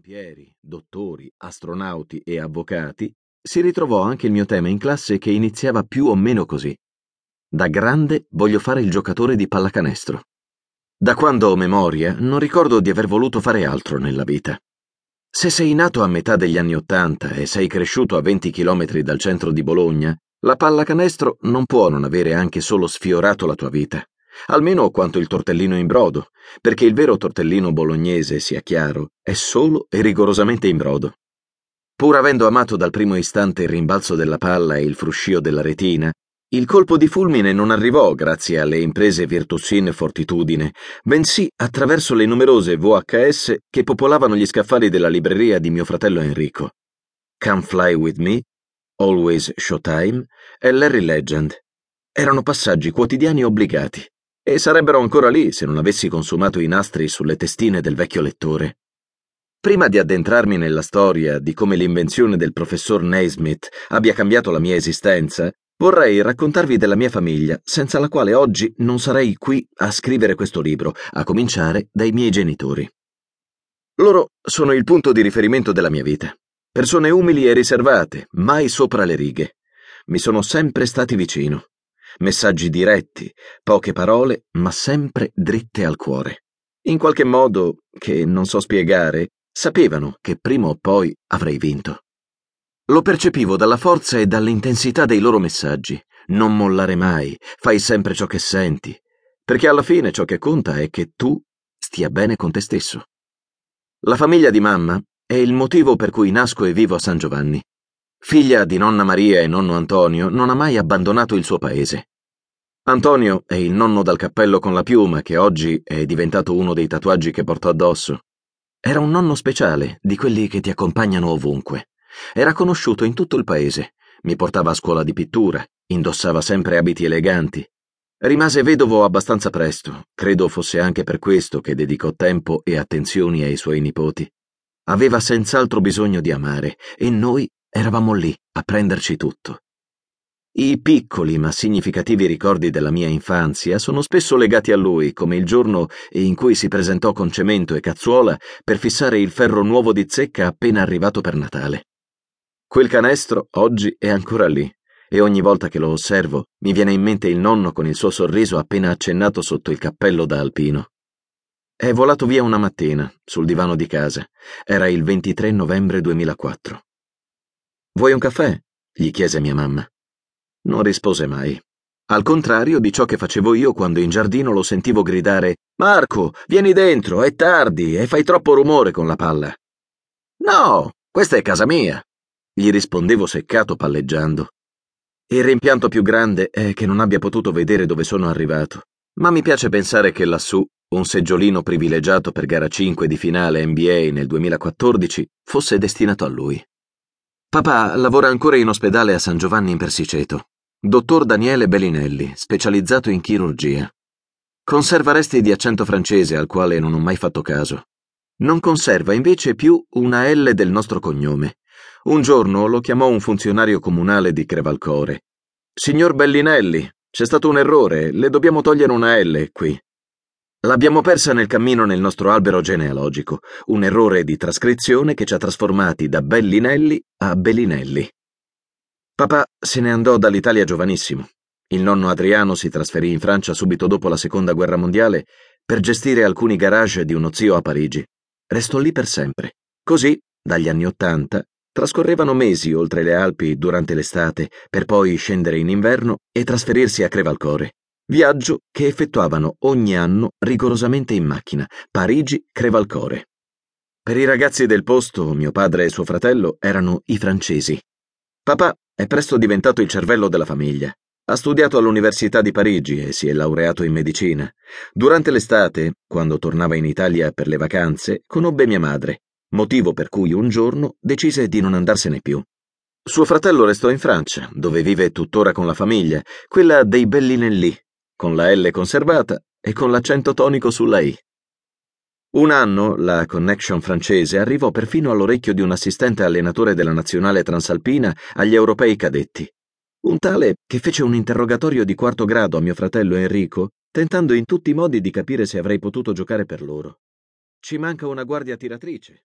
pompieri, dottori, astronauti e avvocati, si ritrovò anche il mio tema in classe che iniziava più o meno così. Da grande voglio fare il giocatore di pallacanestro. Da quando ho memoria non ricordo di aver voluto fare altro nella vita. Se sei nato a metà degli anni Ottanta e sei cresciuto a 20 chilometri dal centro di Bologna, la pallacanestro non può non avere anche solo sfiorato la tua vita almeno quanto il tortellino in brodo, perché il vero tortellino bolognese, sia chiaro, è solo e rigorosamente in brodo. Pur avendo amato dal primo istante il rimbalzo della palla e il fruscio della retina, il colpo di fulmine non arrivò grazie alle imprese Virtusin Fortitudine, bensì attraverso le numerose VHS che popolavano gli scaffali della libreria di mio fratello Enrico. Come Fly With Me, Always Showtime e Larry Legend. Erano passaggi quotidiani obbligati e sarebbero ancora lì se non avessi consumato i nastri sulle testine del vecchio lettore. Prima di addentrarmi nella storia di come l'invenzione del professor Naismith abbia cambiato la mia esistenza, vorrei raccontarvi della mia famiglia, senza la quale oggi non sarei qui a scrivere questo libro, a cominciare dai miei genitori. Loro sono il punto di riferimento della mia vita. Persone umili e riservate, mai sopra le righe. Mi sono sempre stati vicino. Messaggi diretti, poche parole, ma sempre dritte al cuore. In qualche modo, che non so spiegare, sapevano che prima o poi avrei vinto. Lo percepivo dalla forza e dall'intensità dei loro messaggi. Non mollare mai, fai sempre ciò che senti, perché alla fine ciò che conta è che tu stia bene con te stesso. La famiglia di mamma è il motivo per cui nasco e vivo a San Giovanni. Figlia di nonna Maria e nonno Antonio, non ha mai abbandonato il suo paese. Antonio è il nonno dal cappello con la piuma che oggi è diventato uno dei tatuaggi che portò addosso. Era un nonno speciale, di quelli che ti accompagnano ovunque. Era conosciuto in tutto il paese. Mi portava a scuola di pittura, indossava sempre abiti eleganti. Rimase vedovo abbastanza presto, credo fosse anche per questo che dedicò tempo e attenzioni ai suoi nipoti. Aveva senz'altro bisogno di amare, e noi Eravamo lì a prenderci tutto. I piccoli ma significativi ricordi della mia infanzia sono spesso legati a lui, come il giorno in cui si presentò con cemento e cazzuola per fissare il ferro nuovo di zecca appena arrivato per Natale. Quel canestro oggi è ancora lì, e ogni volta che lo osservo mi viene in mente il nonno con il suo sorriso appena accennato sotto il cappello da alpino. È volato via una mattina, sul divano di casa. Era il 23 novembre 2004. Vuoi un caffè? gli chiese mia mamma. Non rispose mai. Al contrario di ciò che facevo io quando in giardino lo sentivo gridare Marco, vieni dentro, è tardi e fai troppo rumore con la palla. No, questa è casa mia, gli rispondevo seccato palleggiando. Il rimpianto più grande è che non abbia potuto vedere dove sono arrivato, ma mi piace pensare che lassù un seggiolino privilegiato per gara 5 di finale NBA nel 2014 fosse destinato a lui. Papà lavora ancora in ospedale a San Giovanni in Persiceto. Dottor Daniele Bellinelli, specializzato in chirurgia. Conserva resti di accento francese al quale non ho mai fatto caso. Non conserva invece più una L del nostro cognome. Un giorno lo chiamò un funzionario comunale di Crevalcore. Signor Bellinelli, c'è stato un errore, le dobbiamo togliere una L qui. L'abbiamo persa nel cammino nel nostro albero genealogico, un errore di trascrizione che ci ha trasformati da Bellinelli a Bellinelli. Papà se ne andò dall'Italia giovanissimo. Il nonno Adriano si trasferì in Francia subito dopo la seconda guerra mondiale per gestire alcuni garage di uno zio a Parigi. Restò lì per sempre. Così, dagli anni Ottanta, trascorrevano mesi oltre le Alpi durante l'estate per poi scendere in inverno e trasferirsi a Crevalcore viaggio che effettuavano ogni anno rigorosamente in macchina, Parigi-Crevalcore. Per i ragazzi del posto, mio padre e suo fratello erano i francesi. Papà è presto diventato il cervello della famiglia. Ha studiato all'Università di Parigi e si è laureato in medicina. Durante l'estate, quando tornava in Italia per le vacanze, conobbe mia madre, motivo per cui un giorno decise di non andarsene più. Suo fratello restò in Francia, dove vive tuttora con la famiglia, quella dei Bellinelli, con la L conservata e con l'accento tonico sulla I. Un anno la connection francese arrivò perfino all'orecchio di un assistente allenatore della nazionale transalpina agli europei cadetti. Un tale che fece un interrogatorio di quarto grado a mio fratello Enrico, tentando in tutti i modi di capire se avrei potuto giocare per loro. Ci manca una guardia tiratrice,